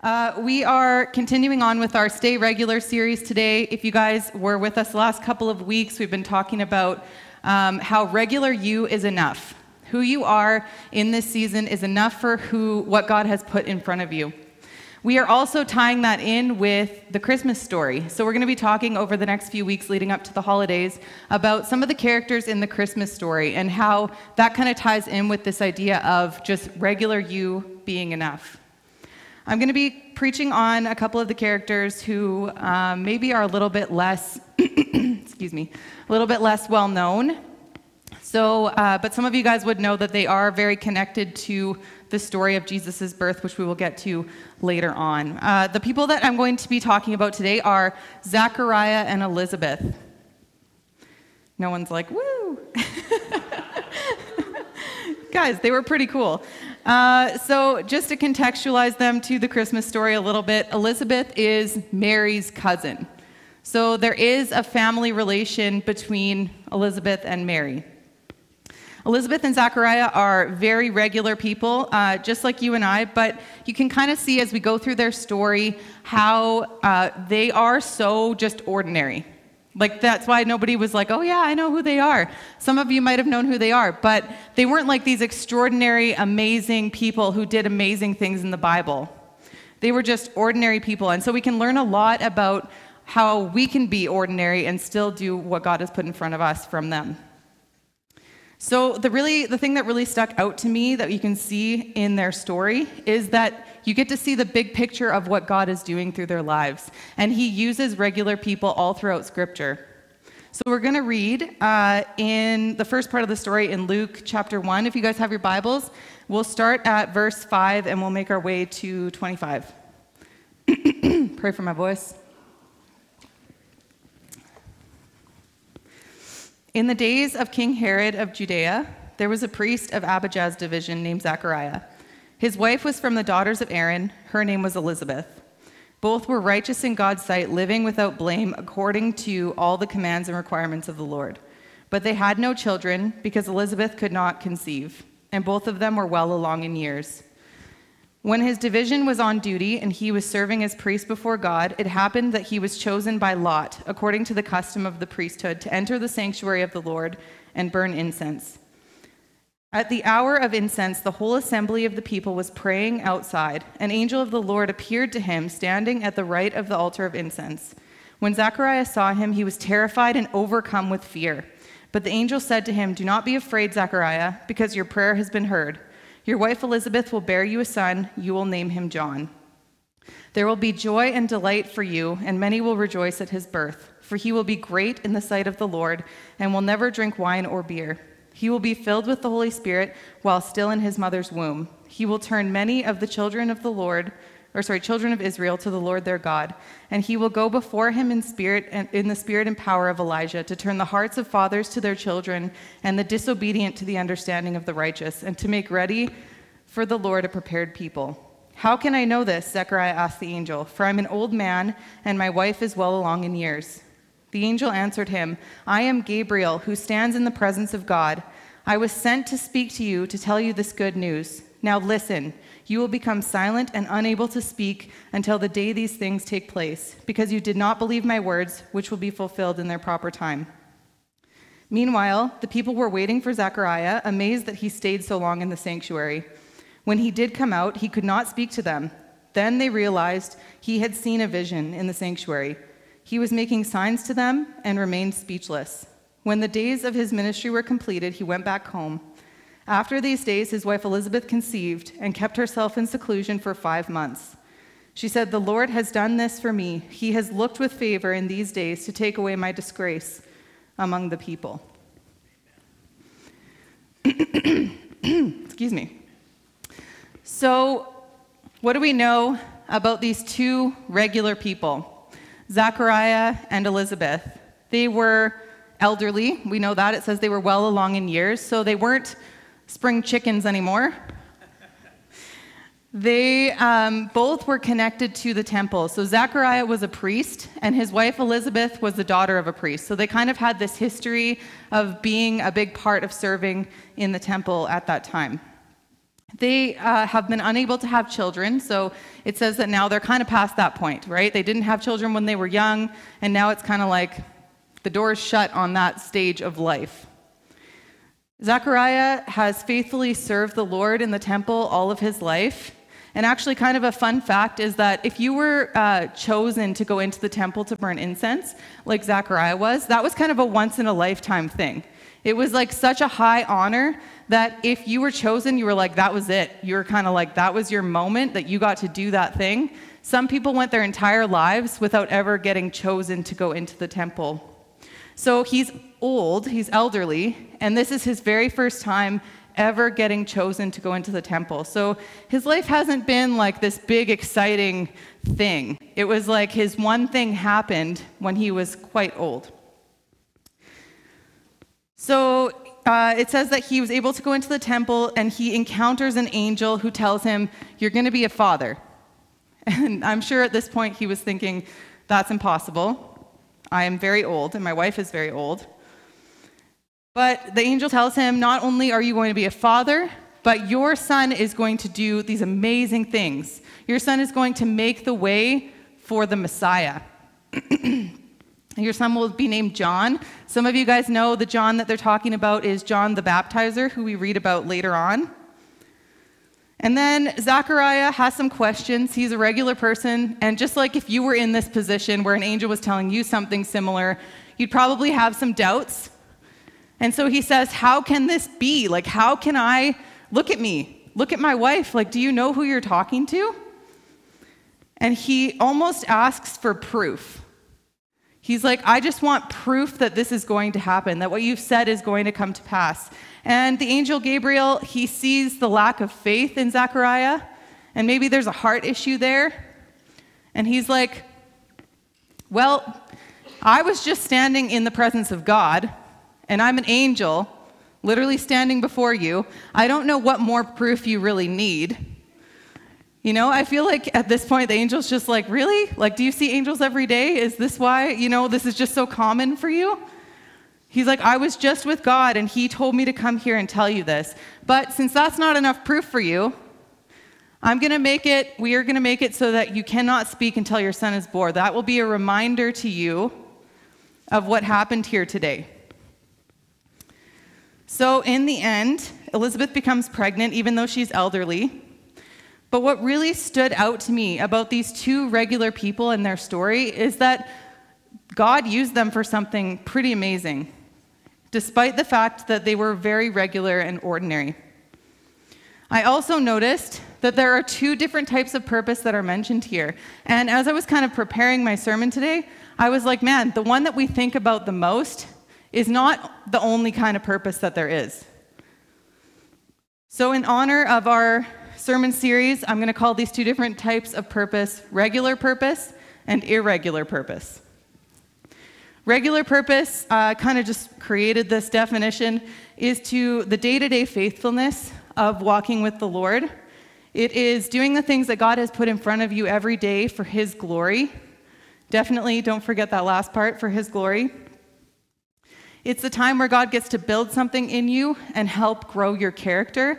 Uh, we are continuing on with our Stay Regular series today. If you guys were with us the last couple of weeks, we've been talking about um, how regular you is enough. Who you are in this season is enough for who what God has put in front of you. We are also tying that in with the Christmas story. So, we're going to be talking over the next few weeks leading up to the holidays about some of the characters in the Christmas story and how that kind of ties in with this idea of just regular you being enough. I'm going to be preaching on a couple of the characters who um, maybe are a little bit less, excuse me, a little bit less well known. So, uh, but some of you guys would know that they are very connected to the story of Jesus' birth, which we will get to later on. Uh, the people that I'm going to be talking about today are Zachariah and Elizabeth. No one's like, woo! Guys, they were pretty cool. Uh, so, just to contextualize them to the Christmas story a little bit, Elizabeth is Mary's cousin. So, there is a family relation between Elizabeth and Mary. Elizabeth and Zachariah are very regular people, uh, just like you and I, but you can kind of see as we go through their story how uh, they are so just ordinary. Like, that's why nobody was like, oh, yeah, I know who they are. Some of you might have known who they are, but they weren't like these extraordinary, amazing people who did amazing things in the Bible. They were just ordinary people. And so we can learn a lot about how we can be ordinary and still do what God has put in front of us from them. So the really the thing that really stuck out to me that you can see in their story is that you get to see the big picture of what God is doing through their lives, and He uses regular people all throughout Scripture. So we're going to read uh, in the first part of the story in Luke chapter one. If you guys have your Bibles, we'll start at verse five and we'll make our way to twenty-five. Pray for my voice. In the days of King Herod of Judea, there was a priest of Abijah's division named Zachariah. His wife was from the daughters of Aaron. Her name was Elizabeth. Both were righteous in God's sight, living without blame according to all the commands and requirements of the Lord. But they had no children because Elizabeth could not conceive, and both of them were well along in years. When his division was on duty and he was serving as priest before God, it happened that he was chosen by lot, according to the custom of the priesthood, to enter the sanctuary of the Lord and burn incense. At the hour of incense, the whole assembly of the people was praying outside. An angel of the Lord appeared to him, standing at the right of the altar of incense. When Zacharias saw him, he was terrified and overcome with fear. But the angel said to him, Do not be afraid, Zachariah, because your prayer has been heard. Your wife Elizabeth will bear you a son. You will name him John. There will be joy and delight for you, and many will rejoice at his birth, for he will be great in the sight of the Lord, and will never drink wine or beer. He will be filled with the Holy Spirit while still in his mother's womb. He will turn many of the children of the Lord or sorry, children of Israel to the Lord their God, and he will go before him in spirit and in the spirit and power of Elijah to turn the hearts of fathers to their children and the disobedient to the understanding of the righteous, and to make ready for the Lord a prepared people. How can I know this? Zechariah asked the angel, for I'm an old man and my wife is well along in years. The angel answered him, I am Gabriel, who stands in the presence of God. I was sent to speak to you to tell you this good news. Now listen. You will become silent and unable to speak until the day these things take place, because you did not believe my words, which will be fulfilled in their proper time. Meanwhile, the people were waiting for Zechariah, amazed that he stayed so long in the sanctuary. When he did come out, he could not speak to them. Then they realized he had seen a vision in the sanctuary. He was making signs to them and remained speechless. When the days of his ministry were completed, he went back home. After these days, his wife Elizabeth conceived and kept herself in seclusion for five months. She said, The Lord has done this for me. He has looked with favor in these days to take away my disgrace among the people. Excuse me. So, what do we know about these two regular people, Zachariah and Elizabeth? They were elderly. We know that. It says they were well along in years. So, they weren't spring chickens anymore. They um, both were connected to the temple. So Zachariah was a priest, and his wife Elizabeth was the daughter of a priest. So they kind of had this history of being a big part of serving in the temple at that time. They uh, have been unable to have children, so it says that now they're kind of past that point, right? They didn't have children when they were young, and now it's kind of like the door is shut on that stage of life. Zechariah has faithfully served the Lord in the temple all of his life. And actually, kind of a fun fact is that if you were uh, chosen to go into the temple to burn incense, like Zechariah was, that was kind of a once in a lifetime thing. It was like such a high honor that if you were chosen, you were like, that was it. You were kind of like, that was your moment that you got to do that thing. Some people went their entire lives without ever getting chosen to go into the temple. So he's old, he's elderly, and this is his very first time ever getting chosen to go into the temple. So his life hasn't been like this big, exciting thing. It was like his one thing happened when he was quite old. So uh, it says that he was able to go into the temple and he encounters an angel who tells him, You're going to be a father. And I'm sure at this point he was thinking, That's impossible. I am very old, and my wife is very old. But the angel tells him, Not only are you going to be a father, but your son is going to do these amazing things. Your son is going to make the way for the Messiah. Your son will be named John. Some of you guys know the John that they're talking about is John the Baptizer, who we read about later on. And then Zachariah has some questions. He's a regular person. And just like if you were in this position where an angel was telling you something similar, you'd probably have some doubts. And so he says, How can this be? Like, how can I look at me? Look at my wife. Like, do you know who you're talking to? And he almost asks for proof. He's like, I just want proof that this is going to happen, that what you've said is going to come to pass. And the angel Gabriel, he sees the lack of faith in Zechariah, and maybe there's a heart issue there. And he's like, Well, I was just standing in the presence of God, and I'm an angel, literally standing before you. I don't know what more proof you really need. You know, I feel like at this point the angel's just like, really? Like, do you see angels every day? Is this why, you know, this is just so common for you? He's like, I was just with God and he told me to come here and tell you this. But since that's not enough proof for you, I'm going to make it, we are going to make it so that you cannot speak until your son is born. That will be a reminder to you of what happened here today. So, in the end, Elizabeth becomes pregnant, even though she's elderly. But what really stood out to me about these two regular people and their story is that God used them for something pretty amazing, despite the fact that they were very regular and ordinary. I also noticed that there are two different types of purpose that are mentioned here. And as I was kind of preparing my sermon today, I was like, man, the one that we think about the most is not the only kind of purpose that there is. So, in honor of our sermon series, I'm going to call these two different types of purpose regular purpose and irregular purpose. Regular purpose, uh, kind of just created this definition, is to the day to day faithfulness of walking with the Lord. It is doing the things that God has put in front of you every day for His glory. Definitely don't forget that last part for His glory. It's the time where God gets to build something in you and help grow your character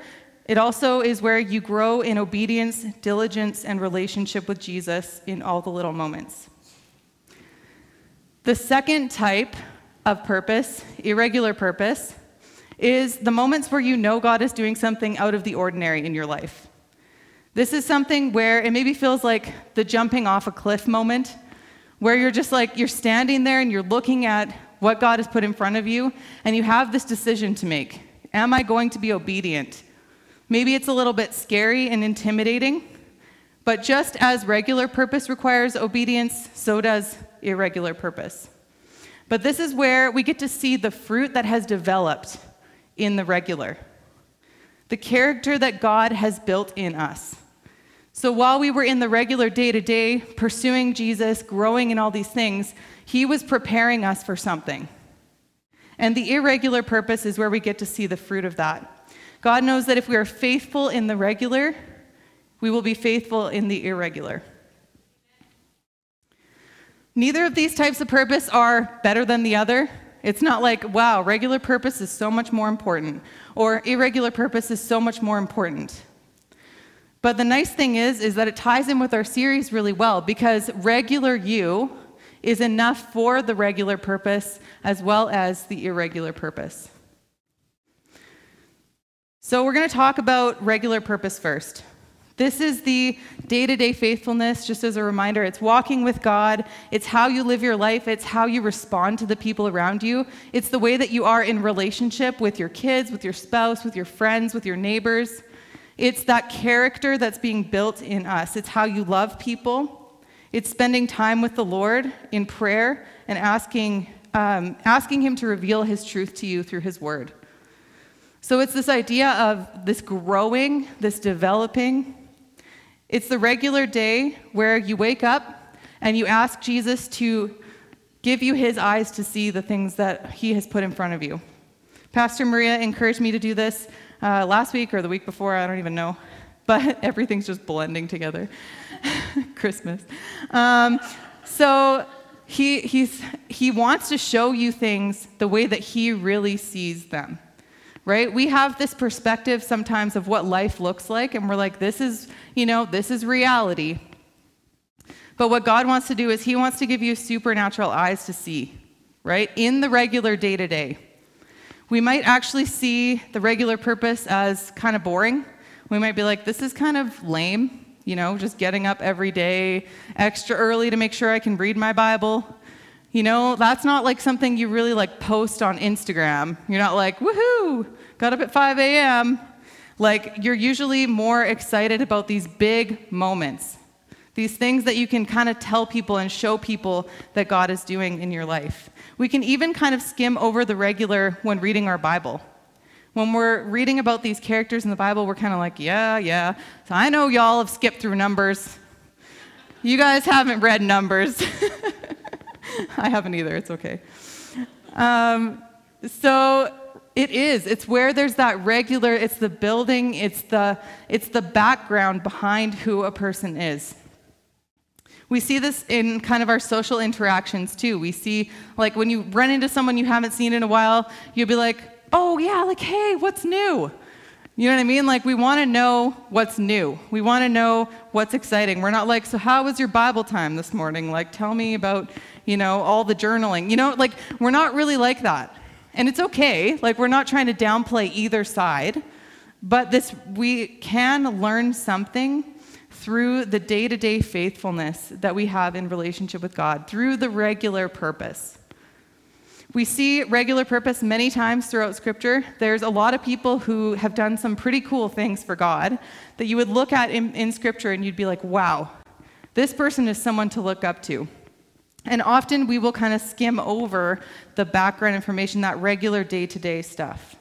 it also is where you grow in obedience, diligence, and relationship with Jesus in all the little moments. The second type of purpose, irregular purpose, is the moments where you know God is doing something out of the ordinary in your life. This is something where it maybe feels like the jumping off a cliff moment, where you're just like, you're standing there and you're looking at what God has put in front of you, and you have this decision to make Am I going to be obedient? Maybe it's a little bit scary and intimidating, but just as regular purpose requires obedience, so does irregular purpose. But this is where we get to see the fruit that has developed in the regular, the character that God has built in us. So while we were in the regular day to day, pursuing Jesus, growing in all these things, He was preparing us for something. And the irregular purpose is where we get to see the fruit of that. God knows that if we are faithful in the regular, we will be faithful in the irregular. Neither of these types of purpose are better than the other. It's not like, wow, regular purpose is so much more important, or irregular purpose is so much more important. But the nice thing is, is that it ties in with our series really well because regular you is enough for the regular purpose as well as the irregular purpose. So we're going to talk about regular purpose first. This is the day to day faithfulness, just as a reminder. It's walking with God. It's how you live your life. It's how you respond to the people around you. It's the way that you are in relationship with your kids, with your spouse, with your friends, with your neighbors. It's that character that's being built in us. It's how you love people. It's spending time with the Lord in prayer and asking, um, asking Him to reveal His truth to you through His word. So it's this idea of this growing, this developing. It's the regular day where you wake up and you ask Jesus to give you his eyes to see the things that he has put in front of you. Pastor Maria encouraged me to do this uh, last week or the week before, I don't even know. But everything's just blending together. Christmas. Um, so he, he's, he wants to show you things the way that he really sees them. Right? We have this perspective sometimes of what life looks like, and we're like, this is, you know, this is reality. But what God wants to do is He wants to give you supernatural eyes to see, right? In the regular day to day. We might actually see the regular purpose as kind of boring. We might be like, this is kind of lame, you know, just getting up every day extra early to make sure I can read my Bible. You know, that's not like something you really like post on Instagram. You're not like, woohoo, got up at 5 a.m. Like, you're usually more excited about these big moments, these things that you can kind of tell people and show people that God is doing in your life. We can even kind of skim over the regular when reading our Bible. When we're reading about these characters in the Bible, we're kind of like, yeah, yeah. So I know y'all have skipped through Numbers. You guys haven't read Numbers. I haven't either, it's okay. Um, so it is. It's where there's that regular, it's the building, it's the, it's the background behind who a person is. We see this in kind of our social interactions too. We see, like, when you run into someone you haven't seen in a while, you'll be like, oh, yeah, like, hey, what's new? You know what I mean? Like, we want to know what's new. We want to know what's exciting. We're not like, so how was your Bible time this morning? Like, tell me about, you know, all the journaling. You know, like, we're not really like that. And it's okay. Like, we're not trying to downplay either side. But this, we can learn something through the day to day faithfulness that we have in relationship with God, through the regular purpose. We see regular purpose many times throughout Scripture. There's a lot of people who have done some pretty cool things for God that you would look at in, in Scripture and you'd be like, wow, this person is someone to look up to. And often we will kind of skim over the background information, that regular day to day stuff.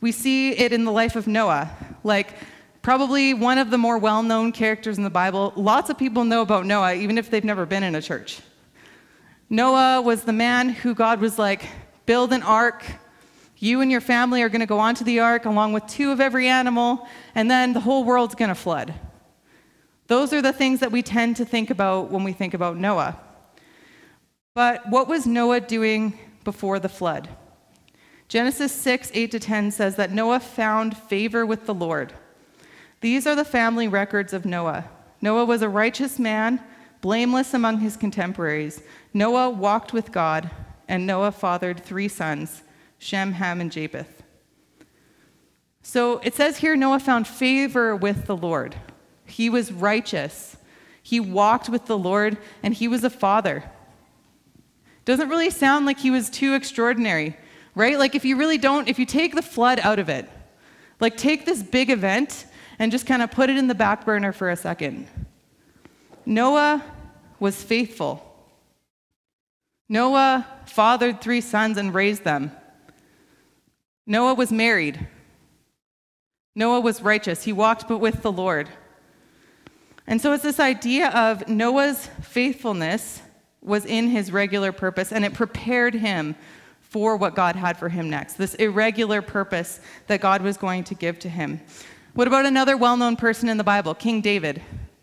We see it in the life of Noah. Like, Probably one of the more well known characters in the Bible. Lots of people know about Noah, even if they've never been in a church. Noah was the man who God was like, build an ark. You and your family are going to go onto the ark along with two of every animal, and then the whole world's going to flood. Those are the things that we tend to think about when we think about Noah. But what was Noah doing before the flood? Genesis 6, 8 to 10 says that Noah found favor with the Lord. These are the family records of Noah. Noah was a righteous man, blameless among his contemporaries. Noah walked with God, and Noah fathered three sons Shem, Ham, and Japheth. So it says here Noah found favor with the Lord. He was righteous. He walked with the Lord, and he was a father. Doesn't really sound like he was too extraordinary, right? Like if you really don't, if you take the flood out of it, like take this big event and just kind of put it in the back burner for a second. Noah was faithful. Noah fathered three sons and raised them. Noah was married. Noah was righteous. He walked but with the Lord. And so it's this idea of Noah's faithfulness was in his regular purpose and it prepared him for what God had for him next, this irregular purpose that God was going to give to him. What about another well known person in the Bible, King David?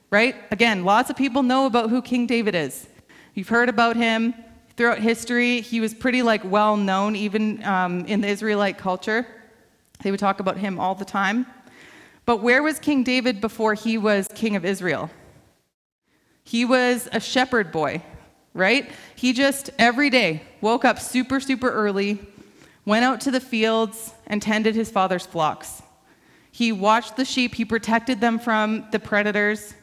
Right? Again, lots of people know about who King David is. You've heard about him throughout history. He was pretty like well known even um, in the Israelite culture. They would talk about him all the time. But where was King David before he was king of Israel? He was a shepherd boy, right? He just every day woke up super, super early, went out to the fields, and tended his father's flocks. He watched the sheep, he protected them from the predators.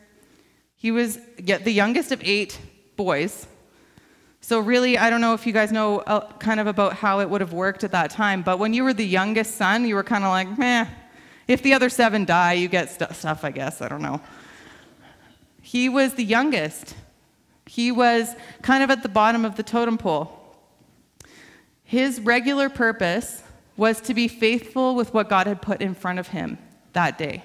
He was the youngest of eight boys. So, really, I don't know if you guys know uh, kind of about how it would have worked at that time, but when you were the youngest son, you were kind of like, meh. If the other seven die, you get st- stuff, I guess. I don't know. He was the youngest. He was kind of at the bottom of the totem pole. His regular purpose was to be faithful with what God had put in front of him that day.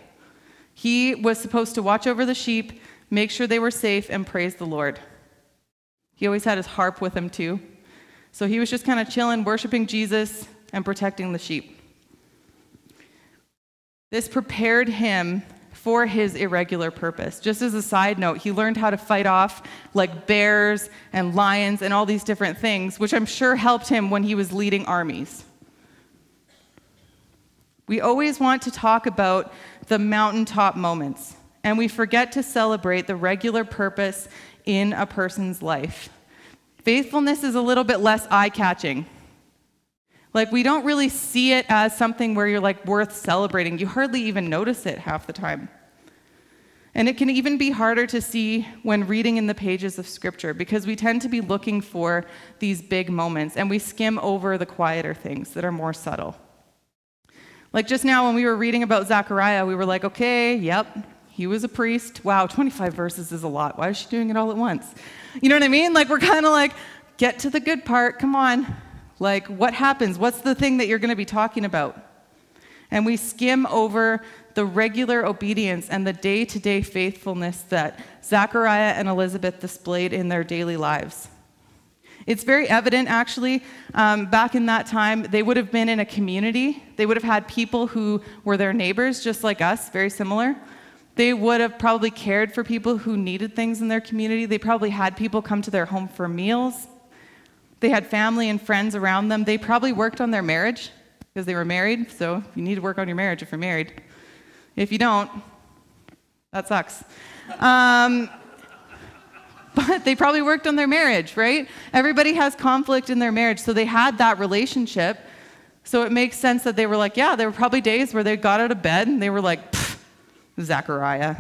He was supposed to watch over the sheep, make sure they were safe, and praise the Lord. He always had his harp with him too. So he was just kind of chilling, worshiping Jesus, and protecting the sheep. This prepared him for his irregular purpose. Just as a side note, he learned how to fight off like bears and lions and all these different things, which I'm sure helped him when he was leading armies. We always want to talk about the mountaintop moments, and we forget to celebrate the regular purpose in a person's life. Faithfulness is a little bit less eye catching. Like, we don't really see it as something where you're like worth celebrating. You hardly even notice it half the time. And it can even be harder to see when reading in the pages of Scripture because we tend to be looking for these big moments and we skim over the quieter things that are more subtle. Like just now, when we were reading about Zechariah, we were like, okay, yep, he was a priest. Wow, 25 verses is a lot. Why is she doing it all at once? You know what I mean? Like, we're kind of like, get to the good part. Come on. Like, what happens? What's the thing that you're going to be talking about? And we skim over the regular obedience and the day to day faithfulness that Zachariah and Elizabeth displayed in their daily lives. It's very evident, actually, um, back in that time, they would have been in a community. They would have had people who were their neighbors, just like us, very similar. They would have probably cared for people who needed things in their community. They probably had people come to their home for meals. They had family and friends around them. They probably worked on their marriage because they were married. So you need to work on your marriage if you're married. If you don't, that sucks. Um, but they probably worked on their marriage, right? Everybody has conflict in their marriage, so they had that relationship. So it makes sense that they were like, yeah, there were probably days where they got out of bed and they were like, Zachariah.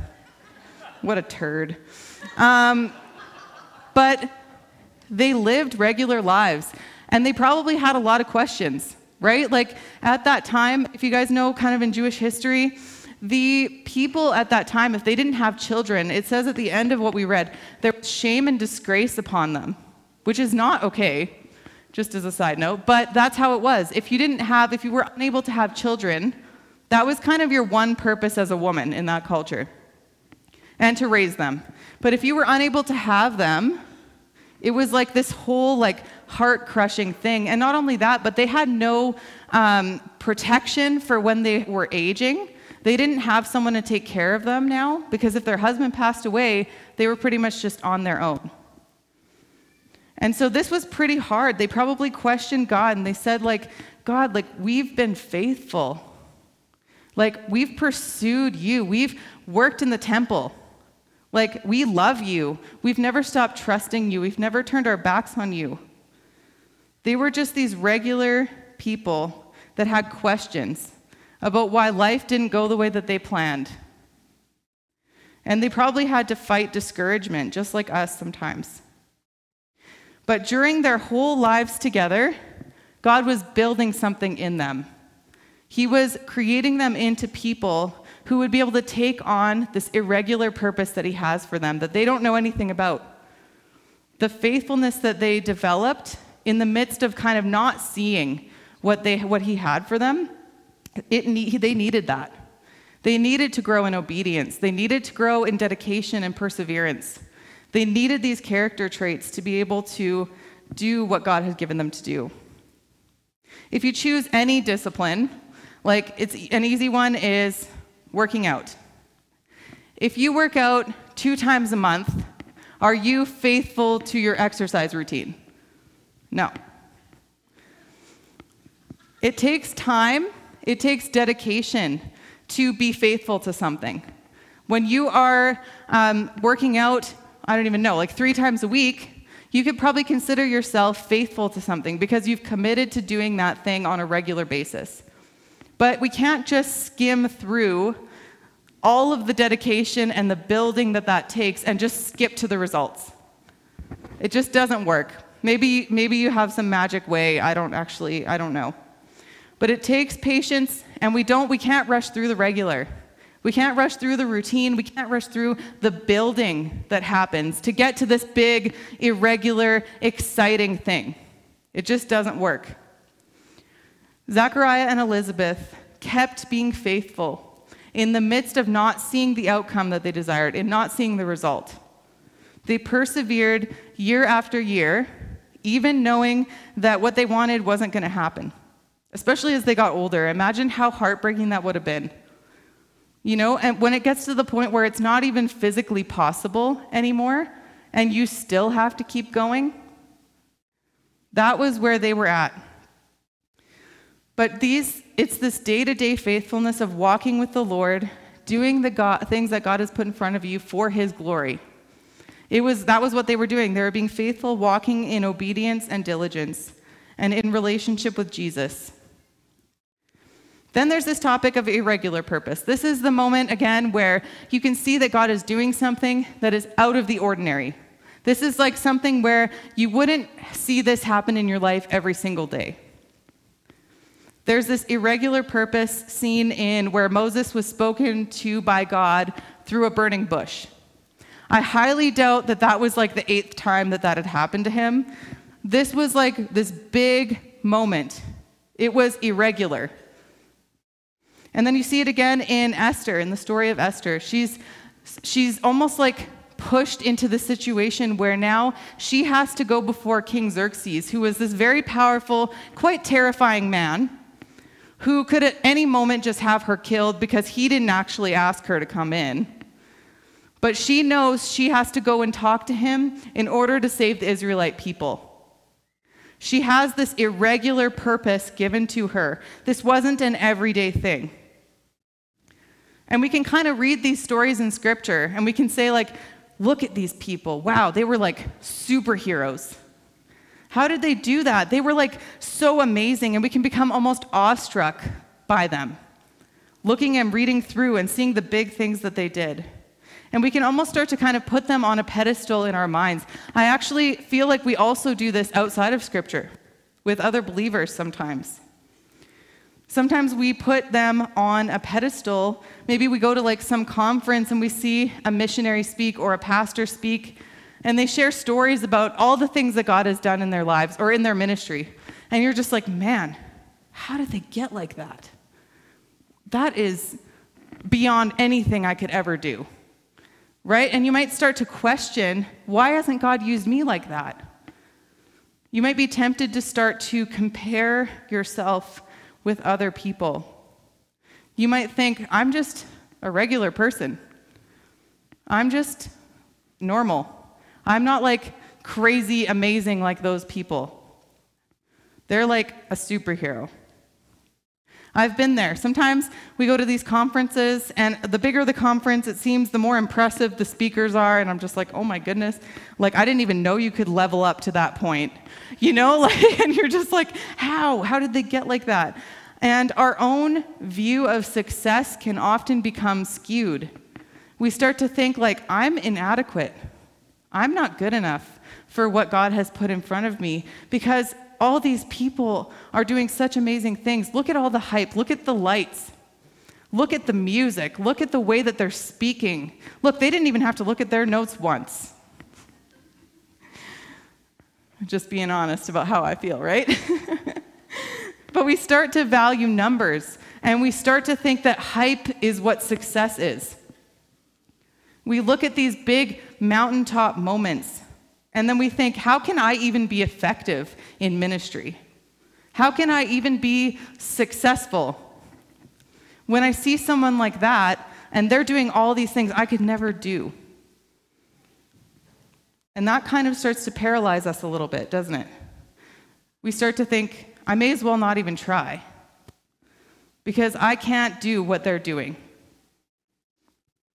What a turd. Um, but they lived regular lives, and they probably had a lot of questions, right? Like at that time, if you guys know kind of in Jewish history, the people at that time, if they didn't have children, it says at the end of what we read, there was shame and disgrace upon them, which is not okay, just as a side note, but that's how it was. If you didn't have, if you were unable to have children, that was kind of your one purpose as a woman in that culture, and to raise them. But if you were unable to have them, it was like this whole like heart crushing thing. And not only that, but they had no um, protection for when they were aging. They didn't have someone to take care of them now because if their husband passed away, they were pretty much just on their own. And so this was pretty hard. They probably questioned God and they said, like, God, like, we've been faithful. Like, we've pursued you, we've worked in the temple. Like, we love you. We've never stopped trusting you, we've never turned our backs on you. They were just these regular people that had questions about why life didn't go the way that they planned. And they probably had to fight discouragement, just like us sometimes. But during their whole lives together, God was building something in them. He was creating them into people who would be able to take on this irregular purpose that He has for them that they don't know anything about. The faithfulness that they developed in the midst of kind of not seeing what, they, what He had for them, it, they needed that. They needed to grow in obedience, they needed to grow in dedication and perseverance. They needed these character traits to be able to do what God had given them to do. If you choose any discipline, like, it's an easy one is working out. If you work out two times a month, are you faithful to your exercise routine? No. It takes time, it takes dedication to be faithful to something. When you are um, working out, I don't even know, like three times a week, you could probably consider yourself faithful to something because you've committed to doing that thing on a regular basis. But we can't just skim through all of the dedication and the building that that takes and just skip to the results. It just doesn't work. Maybe, maybe you have some magic way. I don't actually, I don't know. But it takes patience, and we don't, we can't rush through the regular. We can't rush through the routine. We can't rush through the building that happens to get to this big, irregular, exciting thing. It just doesn't work. Zachariah and Elizabeth kept being faithful in the midst of not seeing the outcome that they desired, in not seeing the result. They persevered year after year, even knowing that what they wanted wasn't going to happen, especially as they got older. Imagine how heartbreaking that would have been. You know, and when it gets to the point where it's not even physically possible anymore, and you still have to keep going, that was where they were at. But these, it's this day to day faithfulness of walking with the Lord, doing the God, things that God has put in front of you for His glory. It was, that was what they were doing. They were being faithful, walking in obedience and diligence, and in relationship with Jesus. Then there's this topic of irregular purpose. This is the moment, again, where you can see that God is doing something that is out of the ordinary. This is like something where you wouldn't see this happen in your life every single day. There's this irregular purpose seen in where Moses was spoken to by God through a burning bush. I highly doubt that that was like the eighth time that that had happened to him. This was like this big moment. It was irregular. And then you see it again in Esther, in the story of Esther. She's, she's almost like pushed into the situation where now she has to go before King Xerxes, who was this very powerful, quite terrifying man who could at any moment just have her killed because he didn't actually ask her to come in. But she knows she has to go and talk to him in order to save the Israelite people. She has this irregular purpose given to her. This wasn't an everyday thing. And we can kind of read these stories in scripture and we can say, like, look at these people. Wow, they were like superheroes. How did they do that? They were like so amazing, and we can become almost awestruck by them, looking and reading through and seeing the big things that they did. And we can almost start to kind of put them on a pedestal in our minds. I actually feel like we also do this outside of Scripture with other believers sometimes. Sometimes we put them on a pedestal. Maybe we go to like some conference and we see a missionary speak or a pastor speak, and they share stories about all the things that God has done in their lives or in their ministry. And you're just like, man, how did they get like that? That is beyond anything I could ever do right? And you might start to question why hasn't God used me like that? You might be tempted to start to compare yourself with other people. You might think, I'm just a regular person. I'm just normal. I'm not like crazy amazing like those people. They're like a superhero. I've been there. Sometimes we go to these conferences, and the bigger the conference, it seems the more impressive the speakers are. And I'm just like, oh my goodness, like I didn't even know you could level up to that point, you know? Like, and you're just like, how? How did they get like that? And our own view of success can often become skewed. We start to think like, I'm inadequate. I'm not good enough for what God has put in front of me because all these people are doing such amazing things. Look at all the hype. Look at the lights. Look at the music. Look at the way that they're speaking. Look, they didn't even have to look at their notes once. Just being honest about how I feel, right? but we start to value numbers and we start to think that hype is what success is. We look at these big mountaintop moments and then we think, how can I even be effective in ministry? How can I even be successful? When I see someone like that and they're doing all these things I could never do. And that kind of starts to paralyze us a little bit, doesn't it? We start to think, I may as well not even try. because I can't do what they're doing.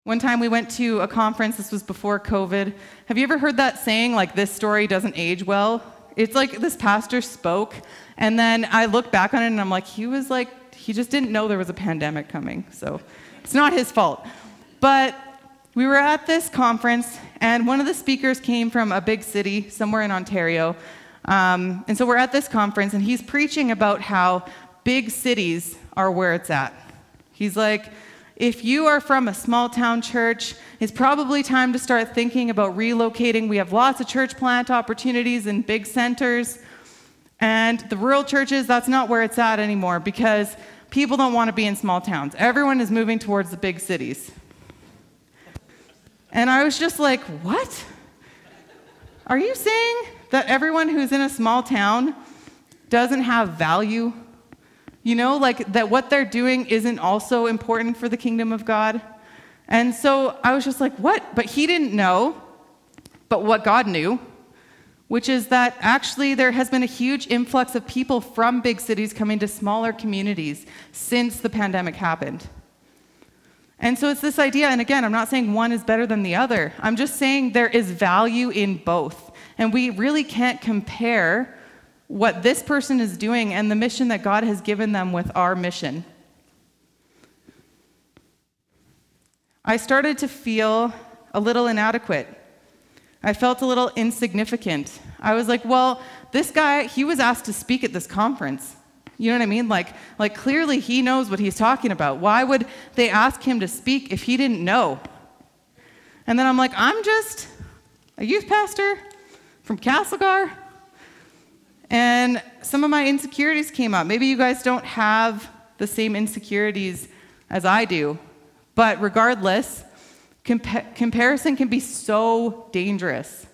One time we went to a conference, this was before COVID. Have you ever heard that saying, like, this story doesn't age well? It's like this pastor spoke, and then I look back on it and I'm like, he was like, he just didn't know there was a pandemic coming. So it's not his fault. But we were at this conference, and one of the speakers came from a big city somewhere in Ontario. Um, and so we're at this conference, and he's preaching about how big cities are where it's at. He's like, if you are from a small town church, it's probably time to start thinking about relocating. We have lots of church plant opportunities in big centers. And the rural churches, that's not where it's at anymore because people don't want to be in small towns. Everyone is moving towards the big cities. And I was just like, what? Are you saying that everyone who's in a small town doesn't have value? You know, like that what they're doing isn't also important for the kingdom of God. And so I was just like, what? But he didn't know, but what God knew, which is that actually there has been a huge influx of people from big cities coming to smaller communities since the pandemic happened. And so it's this idea, and again, I'm not saying one is better than the other. I'm just saying there is value in both. And we really can't compare what this person is doing and the mission that God has given them with our mission. I started to feel a little inadequate. I felt a little insignificant. I was like, well, this guy, he was asked to speak at this conference. You know what I mean? Like, like clearly he knows what he's talking about. Why would they ask him to speak if he didn't know? And then I'm like, I'm just a youth pastor from Castlegar. And some of my insecurities came up. Maybe you guys don't have the same insecurities as I do, but regardless, compa- comparison can be so dangerous.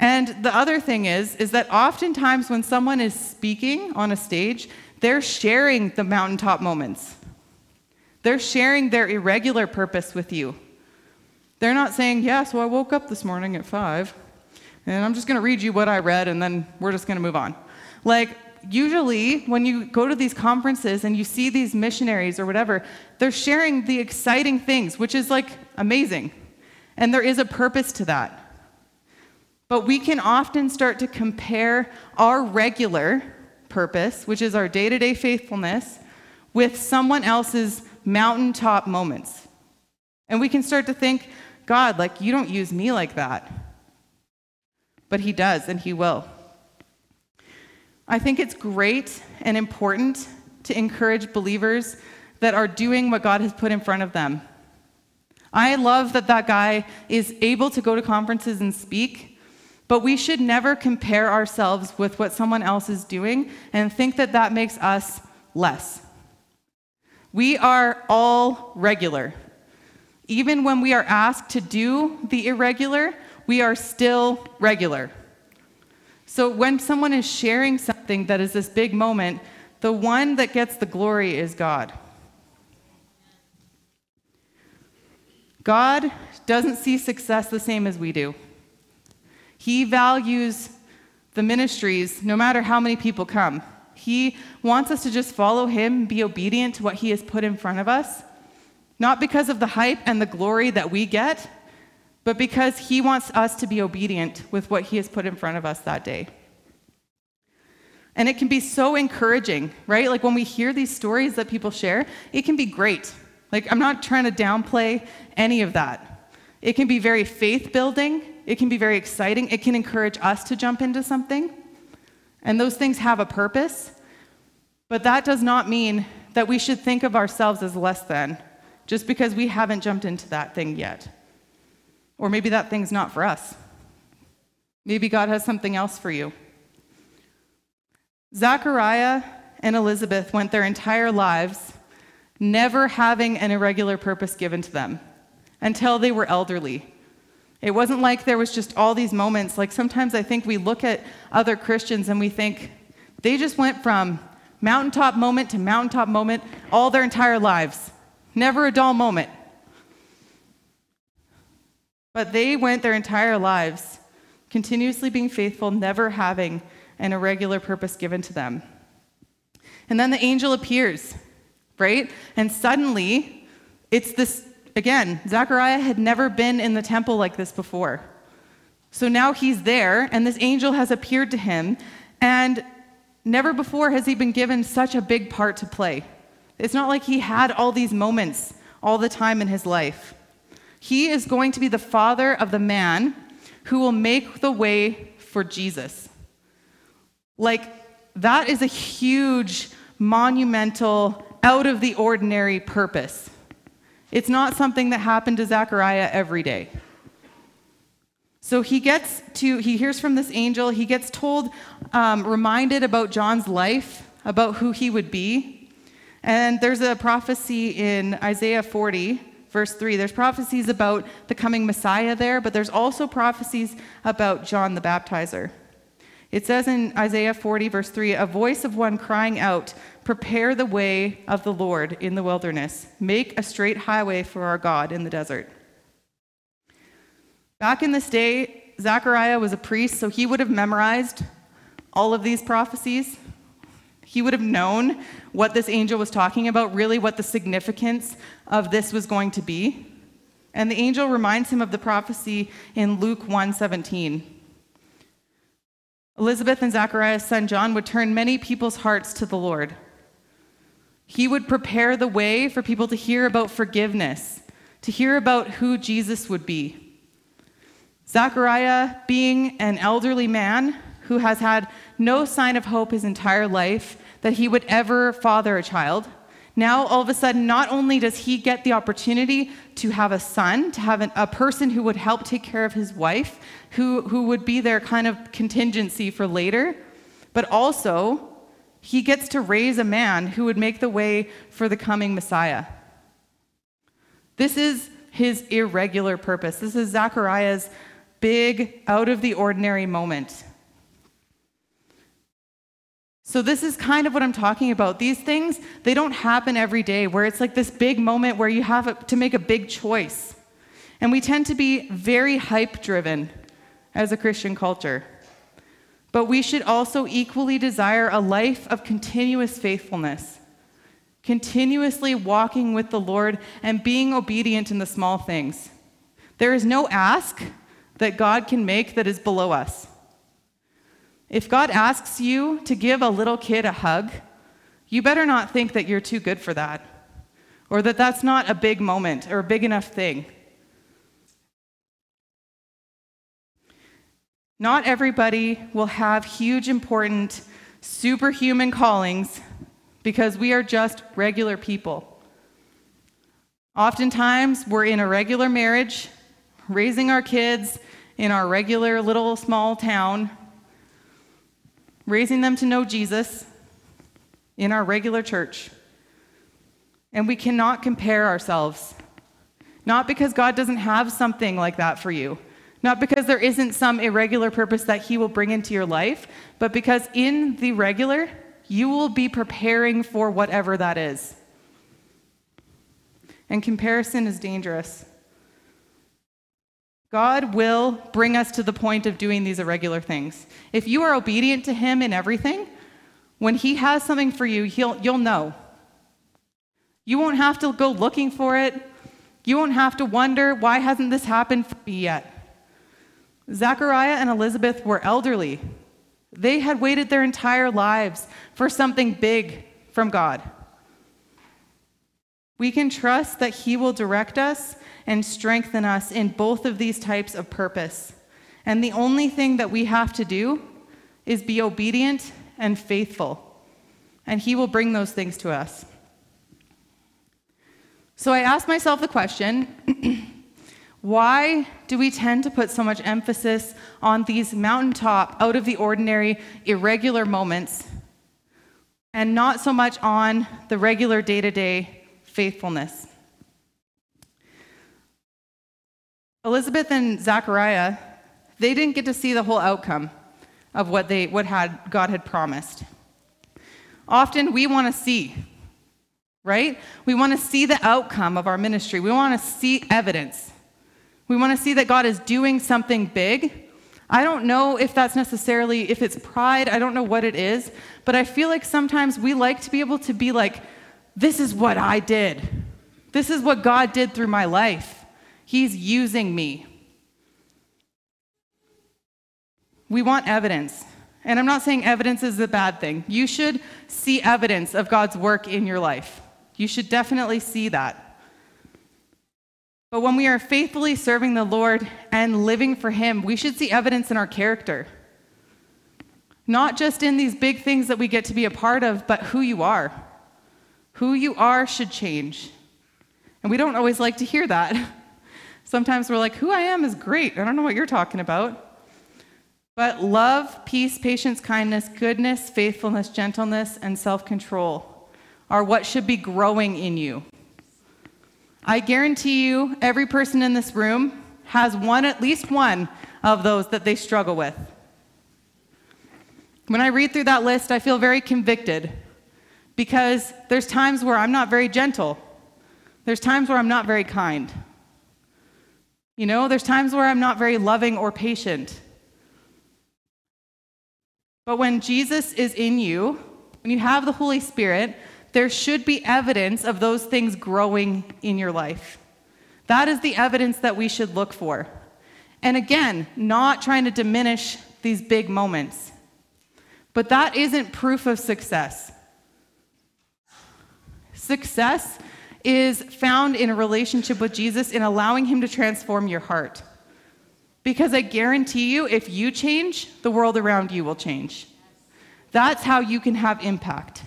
And the other thing is is that oftentimes when someone is speaking on a stage, they're sharing the mountaintop moments. They're sharing their irregular purpose with you. They're not saying, "Yeah, so I woke up this morning at 5 and I'm just going to read you what I read, and then we're just going to move on. Like, usually, when you go to these conferences and you see these missionaries or whatever, they're sharing the exciting things, which is like amazing. And there is a purpose to that. But we can often start to compare our regular purpose, which is our day to day faithfulness, with someone else's mountaintop moments. And we can start to think, God, like, you don't use me like that but He does, and He will. I think it's great and important to encourage believers that are doing what God has put in front of them. I love that that guy is able to go to conferences and speak, but we should never compare ourselves with what someone else is doing and think that that makes us less. We are all regular. Even when we are asked to do the irregular, we are still regular. So when someone is sharing something that is this big moment, the one that gets the glory is God. God doesn't see success the same as we do. He values the ministries no matter how many people come. He wants us to just follow Him, be obedient to what He has put in front of us, not because of the hype and the glory that we get, but because He wants us to be obedient with what He has put in front of us that day. And it can be so encouraging, right? Like when we hear these stories that people share, it can be great. Like, I'm not trying to downplay any of that. It can be very faith building, it can be very exciting, it can encourage us to jump into something. And those things have a purpose. But that does not mean that we should think of ourselves as less than just because we haven't jumped into that thing yet. Or maybe that thing's not for us. Maybe God has something else for you. Zachariah and Elizabeth went their entire lives never having an irregular purpose given to them until they were elderly. It wasn't like there was just all these moments. Like sometimes I think we look at other Christians and we think they just went from mountaintop moment to mountaintop moment all their entire lives. Never a dull moment. But they went their entire lives continuously being faithful, never having an irregular purpose given to them. And then the angel appears right? And suddenly, it's this again, Zechariah had never been in the temple like this before. So now he's there, and this angel has appeared to him, and never before has he been given such a big part to play. It's not like he had all these moments all the time in his life. He is going to be the father of the man who will make the way for Jesus. Like, that is a huge, monumental, out of the ordinary purpose. It's not something that happened to Zechariah every day. So he gets to, he hears from this angel, he gets told, um, reminded about John's life, about who he would be. And there's a prophecy in Isaiah 40, verse 3. There's prophecies about the coming Messiah there, but there's also prophecies about John the Baptizer. It says in Isaiah 40, verse 3 a voice of one crying out, Prepare the way of the Lord in the wilderness, make a straight highway for our God in the desert. Back in this day, Zechariah was a priest, so he would have memorized all of these prophecies. He would have known what this angel was talking about, really what the significance of this was going to be. And the angel reminds him of the prophecy in Luke 1:17. Elizabeth and Zachariah's son John would turn many people's hearts to the Lord. He would prepare the way for people to hear about forgiveness, to hear about who Jesus would be. Zachariah, being an elderly man who has had no sign of hope his entire life that he would ever father a child, now, all of a sudden, not only does he get the opportunity to have a son, to have an, a person who would help take care of his wife, who, who would be their kind of contingency for later, but also he gets to raise a man who would make the way for the coming Messiah. This is his irregular purpose. This is Zachariah's big, out of the ordinary moment. So, this is kind of what I'm talking about. These things, they don't happen every day where it's like this big moment where you have to make a big choice. And we tend to be very hype driven as a Christian culture. But we should also equally desire a life of continuous faithfulness, continuously walking with the Lord and being obedient in the small things. There is no ask that God can make that is below us. If God asks you to give a little kid a hug, you better not think that you're too good for that or that that's not a big moment or a big enough thing. Not everybody will have huge, important, superhuman callings because we are just regular people. Oftentimes, we're in a regular marriage, raising our kids in our regular little small town, raising them to know Jesus in our regular church. And we cannot compare ourselves. Not because God doesn't have something like that for you, not because there isn't some irregular purpose that He will bring into your life, but because in the regular, you will be preparing for whatever that is. And comparison is dangerous. God will bring us to the point of doing these irregular things. If you are obedient to Him in everything, when He has something for you, he'll, you'll know. You won't have to go looking for it. You won't have to wonder, why hasn't this happened for me yet? Zachariah and Elizabeth were elderly. They had waited their entire lives for something big from God. We can trust that He will direct us and strengthen us in both of these types of purpose. And the only thing that we have to do is be obedient and faithful. And He will bring those things to us. So I asked myself the question why do we tend to put so much emphasis on these mountaintop, out of the ordinary, irregular moments and not so much on the regular day to day faithfulness? Elizabeth and Zachariah, they didn't get to see the whole outcome of what, they, what had, God had promised. Often we want to see, right? We want to see the outcome of our ministry. We want to see evidence. We want to see that God is doing something big. I don't know if that's necessarily, if it's pride, I don't know what it is, but I feel like sometimes we like to be able to be like this is what I did. This is what God did through my life. He's using me. We want evidence. And I'm not saying evidence is a bad thing. You should see evidence of God's work in your life. You should definitely see that. But when we are faithfully serving the Lord and living for Him, we should see evidence in our character. Not just in these big things that we get to be a part of, but who you are. Who you are should change. And we don't always like to hear that. Sometimes we're like, who I am is great. I don't know what you're talking about. But love, peace, patience, kindness, goodness, faithfulness, gentleness, and self control are what should be growing in you. I guarantee you, every person in this room has one, at least one of those that they struggle with. When I read through that list, I feel very convicted because there's times where I'm not very gentle. There's times where I'm not very kind. You know, there's times where I'm not very loving or patient. But when Jesus is in you, when you have the Holy Spirit, there should be evidence of those things growing in your life. That is the evidence that we should look for. And again, not trying to diminish these big moments. But that isn't proof of success. Success is found in a relationship with Jesus in allowing Him to transform your heart. Because I guarantee you, if you change, the world around you will change. That's how you can have impact.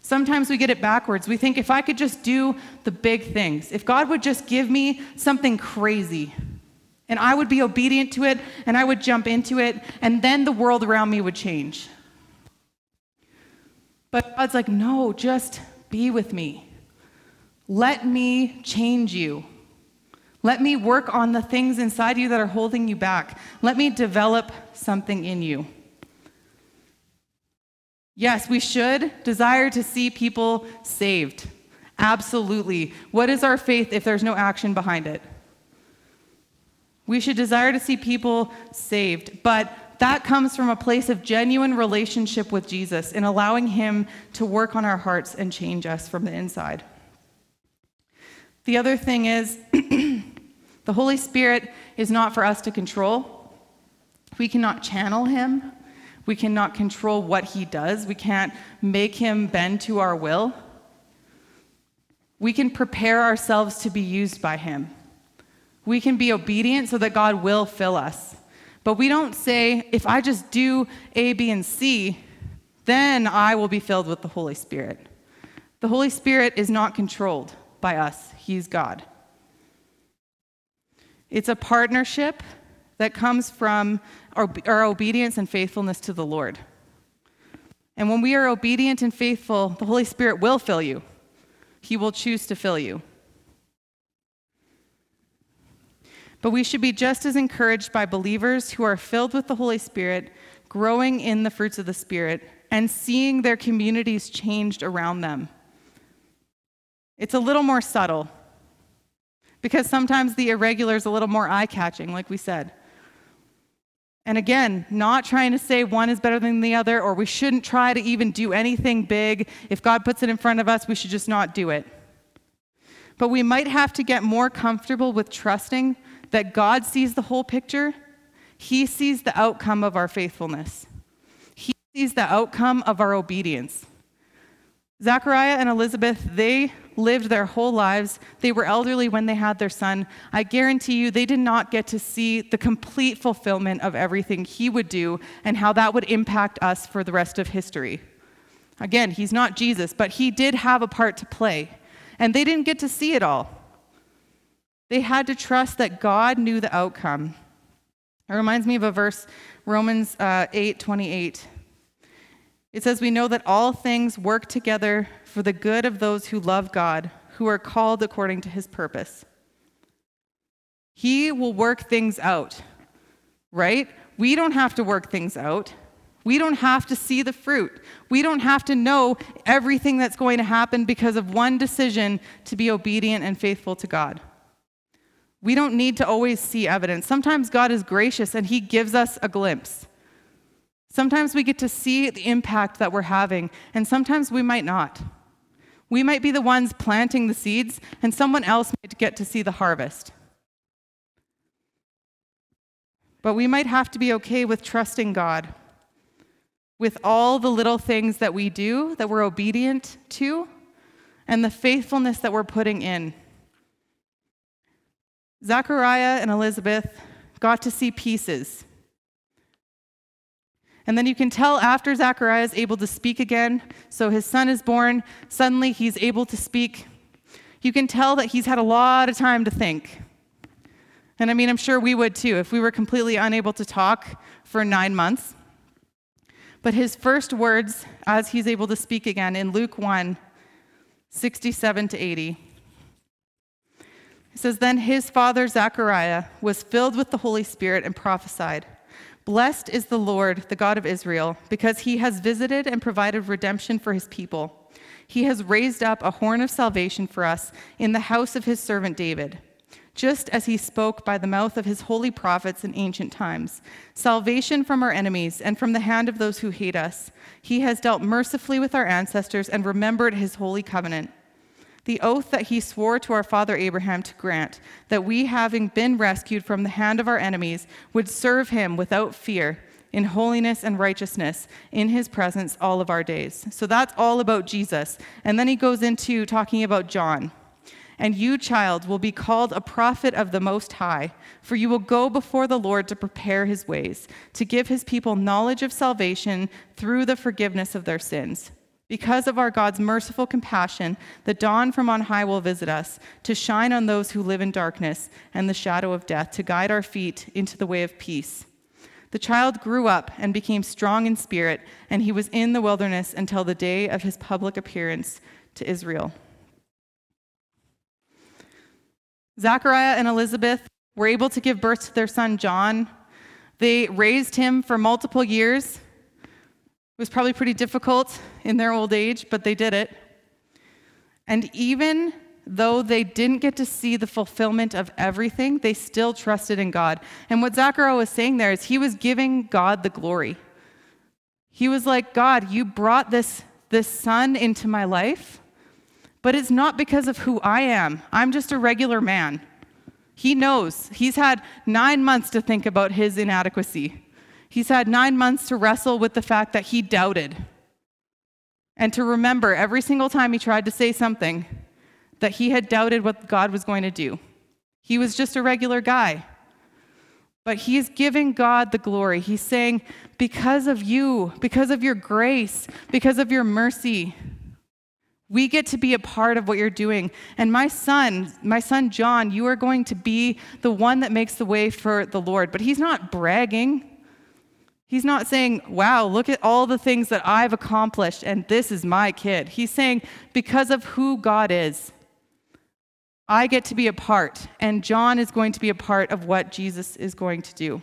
Sometimes we get it backwards. We think if I could just do the big things, if God would just give me something crazy, and I would be obedient to it, and I would jump into it, and then the world around me would change. But God's like, no, just be with me. Let me change you. Let me work on the things inside you that are holding you back. Let me develop something in you. Yes, we should desire to see people saved. Absolutely. What is our faith if there's no action behind it? We should desire to see people saved, but that comes from a place of genuine relationship with Jesus and allowing Him to work on our hearts and change us from the inside. The other thing is, the Holy Spirit is not for us to control. We cannot channel Him. We cannot control what He does. We can't make Him bend to our will. We can prepare ourselves to be used by Him. We can be obedient so that God will fill us. But we don't say, if I just do A, B, and C, then I will be filled with the Holy Spirit. The Holy Spirit is not controlled by us, He's God. It's a partnership that comes from our, our, obedience and faithfulness to the Lord. And when we are obedient and faithful, the Holy Spirit will fill you. He will choose to fill you. But we should be just as encouraged by believers who are filled with the Holy Spirit, growing in the fruits of the Spirit, and seeing their communities changed around them. It's a little more subtle because sometimes the irregular is a little more eye catching, like we said. And again, not trying to say one is better than the other, or we shouldn't try to even do anything big. If God puts it in front of us, we should just not do it. But we might have to get more comfortable with trusting that God sees the whole picture, He sees the outcome of our faithfulness, He sees the outcome of our obedience. Zachariah and Elizabeth, they lived their whole lives. They were elderly when they had their son. I guarantee you, they did not get to see the complete fulfillment of everything he would do and how that would impact us for the rest of history. Again, he's not Jesus, but he did have a part to play. And they didn't get to see it all. They had to trust that God knew the outcome. It reminds me of a verse, Romans uh, 8 28. It says, We know that all things work together for the good of those who love God, who are called according to his purpose. He will work things out, right? We don't have to work things out. We don't have to see the fruit. We don't have to know everything that's going to happen because of one decision to be obedient and faithful to God. We don't need to always see evidence. Sometimes God is gracious and He gives us a glimpse. Sometimes we get to see the impact that we're having, and sometimes we might not. We might be the ones planting the seeds, and someone else might get to see the harvest. But we might have to be okay with trusting God with all the little things that we do that we're obedient to and the faithfulness that we're putting in. Zachariah and Elizabeth got to see pieces. And then you can tell after Zachariah is able to speak again, so his son is born, suddenly he's able to speak. You can tell that he's had a lot of time to think. And I mean, I'm sure we would too if we were completely unable to talk for nine months. But his first words, as he's able to speak again in Luke 1 67 to 80, it says, Then his father Zechariah was filled with the Holy Spirit and prophesied, Blessed is the Lord, the God of Israel, because he has visited and provided redemption for his people. He has raised up a horn of salvation for us in the house of his servant David just as he spoke by the mouth of his holy prophets in ancient times. Salvation from our enemies and from the hand of those who hate us. He has dealt mercifully with our ancestors and remembered his holy covenant. The oath that he swore to our father Abraham to grant, that we, having been rescued from the hand of our enemies, would serve him without fear, in holiness and righteousness, in his presence all of our days. So that's all about Jesus. And then he goes into talking about John. And you, child, will be called a prophet of the Most High, for you will go before the Lord to prepare his ways, to give his people knowledge of salvation through the forgiveness of their sins. Because of our God's merciful compassion, the dawn from on high will visit us, to shine on those who live in darkness and the shadow of death, to guide our feet into the way of peace. The child grew up and became strong in spirit, and he was in the wilderness until the day of his public appearance to Israel. Zachariah and Elizabeth were able to give birth to their son John. They raised him for multiple years. It was probably pretty difficult in their old age, but they did it. And even though they didn't get to see the fulfillment of everything, they still trusted in God. And what Zachariah was saying there is he was giving God the glory. He was like, God, you brought this, this son into my life. But it's not because of who I am. I'm just a regular man. He knows. He's had nine months to think about his inadequacy. He's had nine months to wrestle with the fact that he doubted. And to remember every single time he tried to say something that he had doubted what God was going to do. He was just a regular guy. But he is giving God the glory. He's saying, Because of you, because of your grace, because of your mercy, we get to be a part of what you're doing. And my son, my son John, you are going to be the one that makes the way for the Lord. But he's not bragging. He's not saying, wow, look at all the things that I've accomplished and this is my kid. He's saying, because of who God is, I get to be a part, and John is going to be a part of what Jesus is going to do.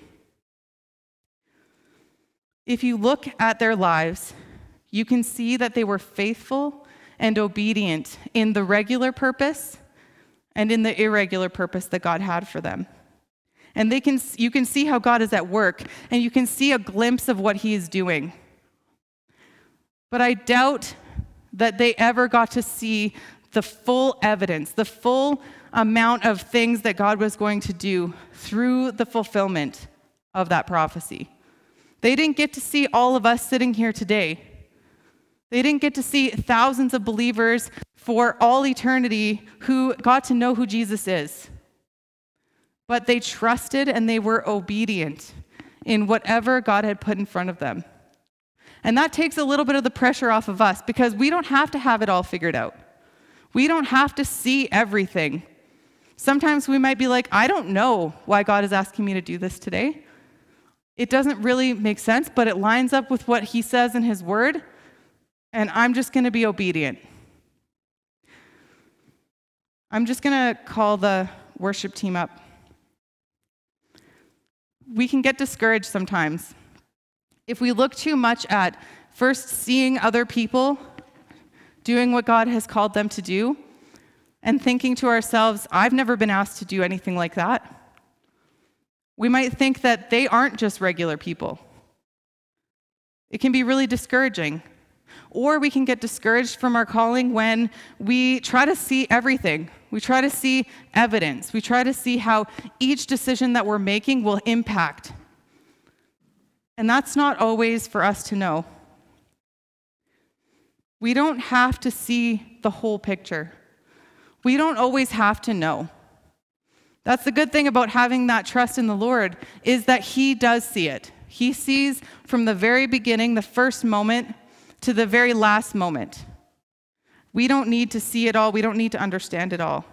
If you look at their lives, you can see that they were faithful and obedient in the regular purpose and in the irregular purpose that God had for them. And they can, you can see how God is at work, and you can see a glimpse of what He is doing. But I doubt that they ever got to see the full evidence, the full amount of things that God was going to do through the fulfillment of that prophecy. They didn't get to see all of us sitting here today. They didn't get to see thousands of believers for all eternity who got to know who Jesus is. But they trusted and they were obedient in whatever God had put in front of them. And that takes a little bit of the pressure off of us because we don't have to have it all figured out. We don't have to see everything. Sometimes we might be like, I don't know why God is asking me to do this today. It doesn't really make sense, but it lines up with what He says in His Word and I'm just going to be obedient. I'm just going to call the worship team up. We can get discouraged sometimes. If we look too much at first seeing other people doing what God has called them to do and thinking to ourselves, I've never been asked to do anything like that. We might think that they aren't just regular people. It can be really discouraging. Or we can get discouraged from our calling when we try to see everything. We try to see evidence. We try to see how each decision that we're making will impact. And that's not always for us to know. We don't have to see the whole picture. We don't always have to know. That's the good thing about having that trust in the Lord is that he does see it. He sees from the very beginning, the first moment to the very last moment. We don't need to see it all. We don't need to understand it all.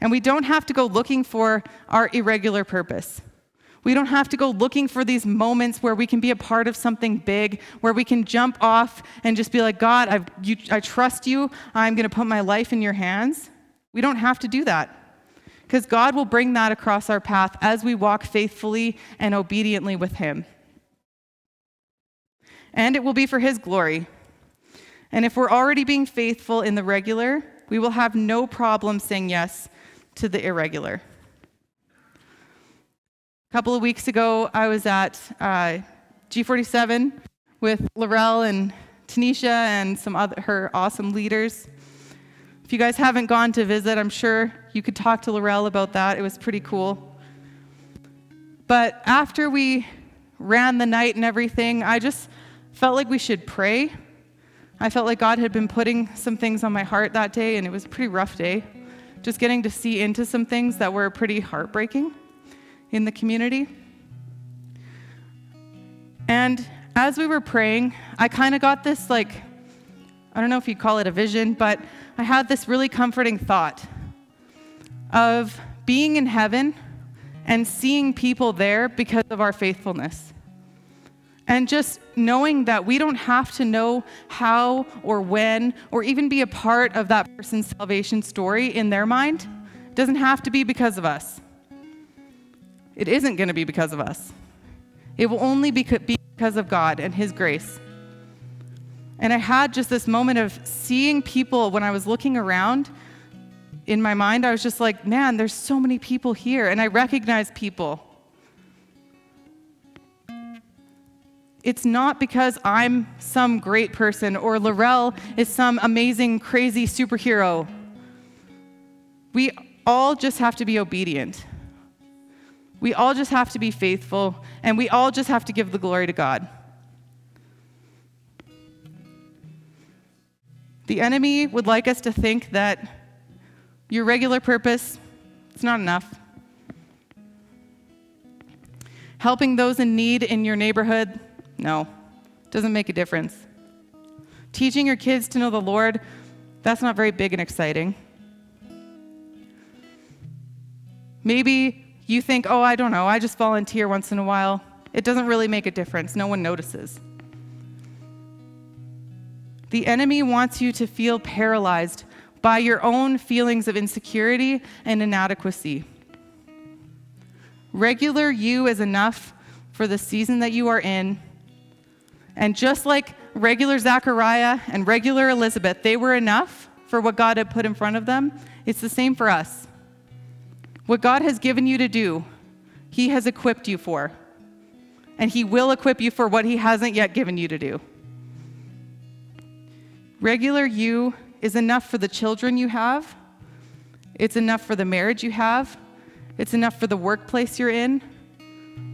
And we don't have to go looking for our irregular purpose. We don't have to go looking for these moments where we can be a part of something big, where we can jump off and just be like, God, you, I trust you. I'm going to put my life in your hands. We don't have to do that because God will bring that across our path as we walk faithfully and obediently with Him. And it will be for His glory. And if we're already being faithful in the regular, we will have no problem saying yes to the irregular. A couple of weeks ago, I was at uh, G47 with Laurel and Tanisha and some other her awesome leaders. If you guys haven't gone to visit, I'm sure you could talk to Laurel about that. It was pretty cool. But after we ran the night and everything, I just felt like we should pray. I felt like God had been putting some things on my heart that day, and it was a pretty rough day. Just getting to see into some things that were pretty heartbreaking in the community. And as we were praying, I kind of got this like, I don't know if you'd call it a vision, but I had this really comforting thought of being in heaven and seeing people there because of our faithfulness. And just knowing that we don't have to know how or when or even be a part of that person's salvation story in their mind. Doesn't have to be because of us. It isn't going to be because of us. It will only be because of God and His grace. And I had just this moment of seeing people when I was looking around in my mind. I was just like, man, there's so many people here. And I recognize people. It's not because I'm some great person or Laurel is some amazing, crazy superhero. We all just have to be obedient. We all just have to be faithful, and we all just have to give the glory to God. The enemy would like us to think that your regular purpose it's not enough. Helping those in need in your neighborhood, no, doesn't make a difference. Teaching your kids to know the Lord, that's not very big and exciting. Maybe you think, oh, I don't know, I just volunteer once in a while. It doesn't really make a difference. No one notices. The enemy wants you to feel paralyzed by your own feelings of insecurity and inadequacy. Regular you is enough for the season that you are in. And just like regular Zachariah and regular Elizabeth, they were enough for what God had put in front of them. It's the same for us. What God has given you to do, He has equipped you for. And He will equip you for what He hasn't yet given you to do. Regular you is enough for the children you have, it's enough for the marriage you have, it's enough for the workplace you're in,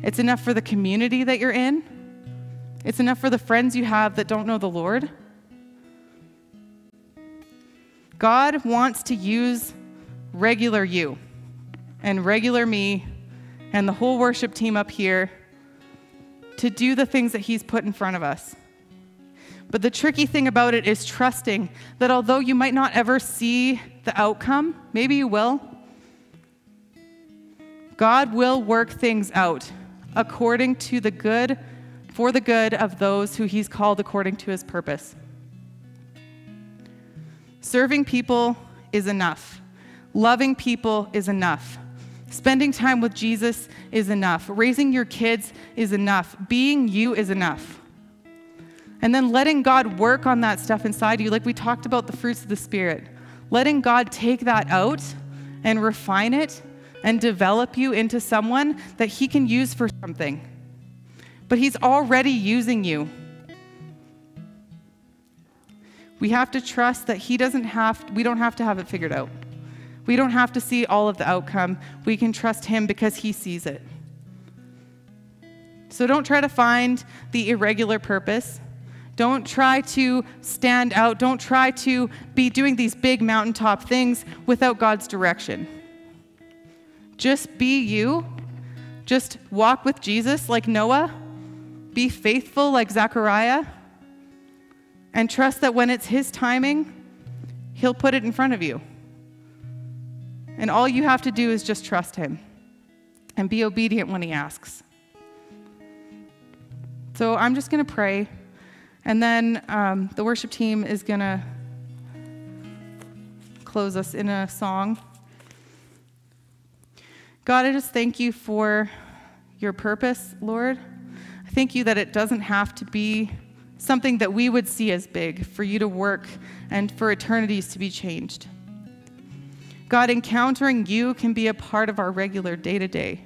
it's enough for the community that you're in, it's enough for the friends you have that don't know the Lord. God wants to use regular you and regular me and the whole worship team up here to do the things that He's put in front of us. But the tricky thing about it is trusting that although you might not ever see the outcome, maybe you will, God will work things out according to the good, for the good of those who He's called according to His purpose. Serving people is enough, loving people is enough. Spending time with Jesus is enough. Raising your kids is enough. Being you is enough. And then letting God work on that stuff inside you, like we talked about the fruits of the Spirit. Letting God take that out and refine it and develop you into someone that He can use for something. But He's already using you. We have to trust that He doesn't have, we don't have to have it figured out. We don't have to see all of the outcome. We can trust Him because He sees it. So don't try to find the irregular purpose. Don't try to stand out. Don't try to be doing these big mountaintop things without God's direction. Just be you. Just walk with Jesus like Noah. Be faithful like Zechariah. And trust that when it's His timing, He'll put it in front of you. And all you have to do is just trust Him and be obedient when He asks. So I'm just going to pray, and then um, the worship team is going to close us in a song. God, I just thank you for your purpose, Lord. Thank you that it doesn't have to be something that we would see as big for you to work and for eternities to be changed. God, encountering you can be a part of our regular day to day.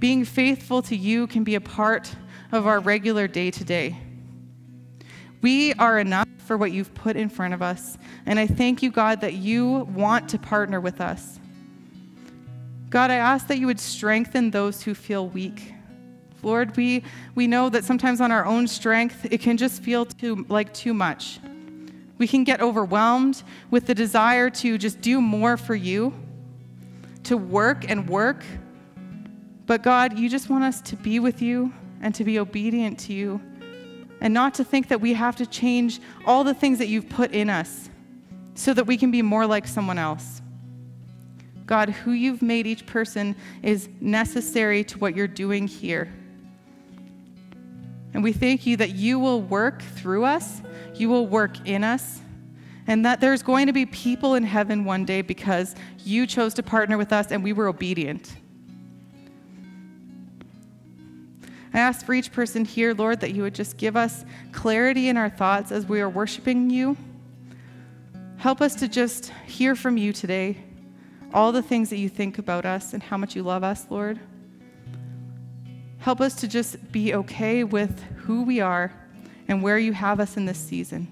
Being faithful to you can be a part of our regular day to day. We are enough for what you've put in front of us. And I thank you, God, that you want to partner with us. God, I ask that you would strengthen those who feel weak. Lord, we, we know that sometimes on our own strength, it can just feel too, like too much. We can get overwhelmed with the desire to just do more for you, to work and work. But God, you just want us to be with you and to be obedient to you and not to think that we have to change all the things that you've put in us so that we can be more like someone else. God, who you've made each person is necessary to what you're doing here. And we thank you that you will work through us, you will work in us, and that there's going to be people in heaven one day because you chose to partner with us and we were obedient. I ask for each person here, Lord, that you would just give us clarity in our thoughts as we are worshiping you. Help us to just hear from you today all the things that you think about us and how much you love us, Lord. Help us to just be okay with who we are and where you have us in this season.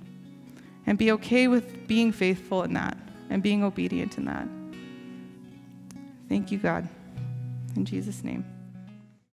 And be okay with being faithful in that and being obedient in that. Thank you, God. In Jesus' name.